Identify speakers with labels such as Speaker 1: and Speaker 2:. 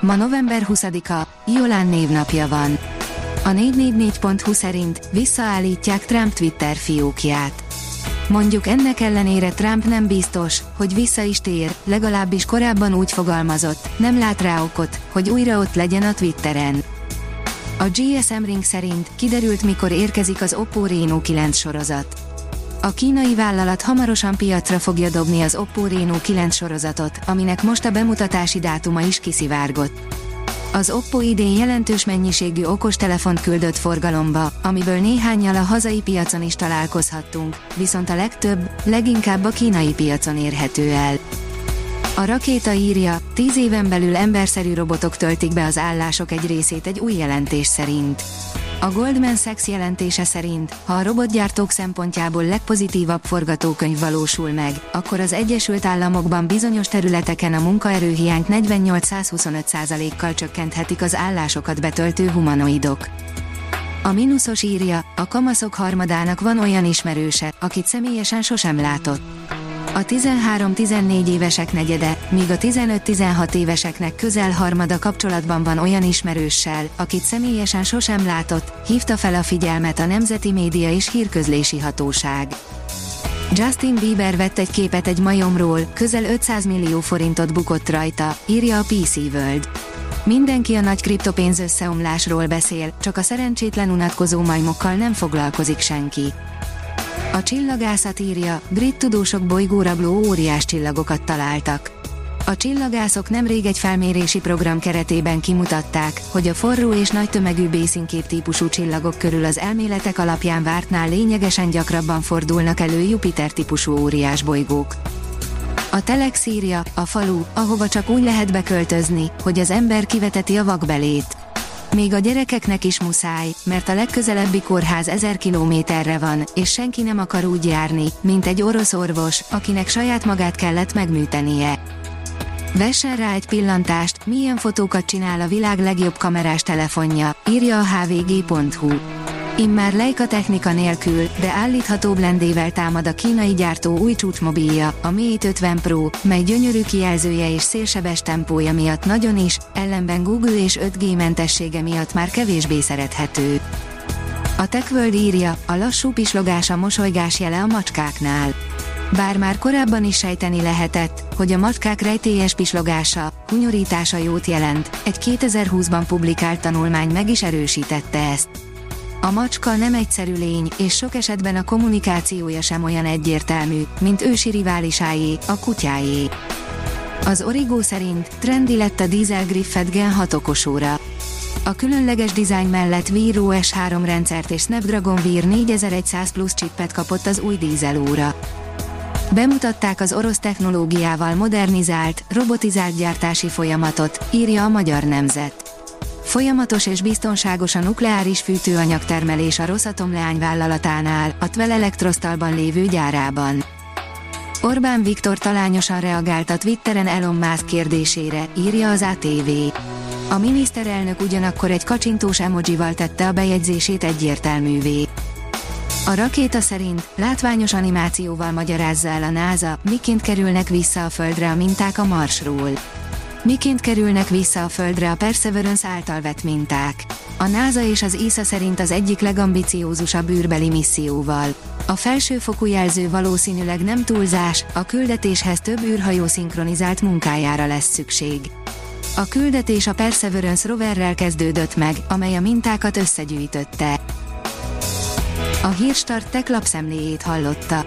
Speaker 1: Ma november 20-a, Jolán névnapja van. A 444.hu szerint visszaállítják Trump Twitter fiókját. Mondjuk ennek ellenére Trump nem biztos, hogy vissza is tér, legalábbis korábban úgy fogalmazott, nem lát rá okot, hogy újra ott legyen a Twitteren. A GSM Ring szerint kiderült mikor érkezik az Oppo Reno 9 sorozat. A kínai vállalat hamarosan piacra fogja dobni az Oppo Reno 9 sorozatot, aminek most a bemutatási dátuma is kiszivárgott. Az Oppo idén jelentős mennyiségű okostelefont küldött forgalomba, amiből néhányal a hazai piacon is találkozhattunk, viszont a legtöbb, leginkább a kínai piacon érhető el. A rakéta írja, tíz éven belül emberszerű robotok töltik be az állások egy részét egy új jelentés szerint. A Goldman Sachs jelentése szerint, ha a robotgyártók szempontjából legpozitívabb forgatókönyv valósul meg, akkor az Egyesült Államokban bizonyos területeken a munkaerőhiányt 48-125%-kal csökkenthetik az állásokat betöltő humanoidok. A mínuszos írja, a kamaszok harmadának van olyan ismerőse, akit személyesen sosem látott. A 13-14 évesek negyede, míg a 15-16 éveseknek közel harmada kapcsolatban van olyan ismerőssel, akit személyesen sosem látott, hívta fel a figyelmet a Nemzeti Média és Hírközlési Hatóság. Justin Bieber vett egy képet egy majomról, közel 500 millió forintot bukott rajta, írja a PC World. Mindenki a nagy kriptopénz összeomlásról beszél, csak a szerencsétlen unatkozó majmokkal nem foglalkozik senki. A csillagászat írja, brit tudósok bolygórabló óriás csillagokat találtak. A csillagászok nemrég egy felmérési program keretében kimutatták, hogy a forró és nagy tömegű bészinkép típusú csillagok körül az elméletek alapján vártnál lényegesen gyakrabban fordulnak elő Jupiter típusú óriás bolygók. A Telex írja, a falu, ahova csak úgy lehet beköltözni, hogy az ember kiveteti a vakbelét. Még a gyerekeknek is muszáj, mert a legközelebbi kórház ezer kilométerre van, és senki nem akar úgy járni, mint egy orosz orvos, akinek saját magát kellett megműtenie. Vessen rá egy pillantást, milyen fotókat csinál a világ legjobb kamerás telefonja, írja a hvg.hu. Immár Leica technika nélkül, de állítható blendével támad a kínai gyártó új csúcsmobilja, a Mi 50 Pro, mely gyönyörű kijelzője és szélsebes tempója miatt nagyon is, ellenben Google és 5G mentessége miatt már kevésbé szerethető. A TechWorld írja, a lassú pislogás a mosolygás jele a macskáknál. Bár már korábban is sejteni lehetett, hogy a macskák rejtélyes pislogása, hunyorítása jót jelent, egy 2020-ban publikált tanulmány meg is erősítette ezt. A macska nem egyszerű lény, és sok esetben a kommunikációja sem olyan egyértelmű, mint ősi riválisáé, a kutyáé. Az Origo szerint trendi lett a Diesel Griffet Gen 6 okosóra. A különleges dizájn mellett Wear OS 3 rendszert és Snapdragon Wear 4100 Plus chipet kapott az új dízel óra. Bemutatták az orosz technológiával modernizált, robotizált gyártási folyamatot, írja a Magyar Nemzet. Folyamatos és biztonságos a nukleáris fűtőanyag termelés a Rosatom leányvállalatánál, a Tvel Elektrosztalban lévő gyárában. Orbán Viktor talányosan reagált a Twitteren Elon Musk kérdésére, írja az ATV. A miniszterelnök ugyanakkor egy kacsintós emojival tette a bejegyzését egyértelművé. A rakéta szerint látványos animációval magyarázza el a NASA, miként kerülnek vissza a Földre a minták a Marsról. Miként kerülnek vissza a Földre a Perseverance által vett minták? A NASA és az ESA szerint az egyik legambiciózusabb űrbeli misszióval. A felsőfokú jelző valószínűleg nem túlzás, a küldetéshez több űrhajó szinkronizált munkájára lesz szükség. A küldetés a Perseverance roverrel kezdődött meg, amely a mintákat összegyűjtötte. A Hírstart tech lapszemléjét hallotta.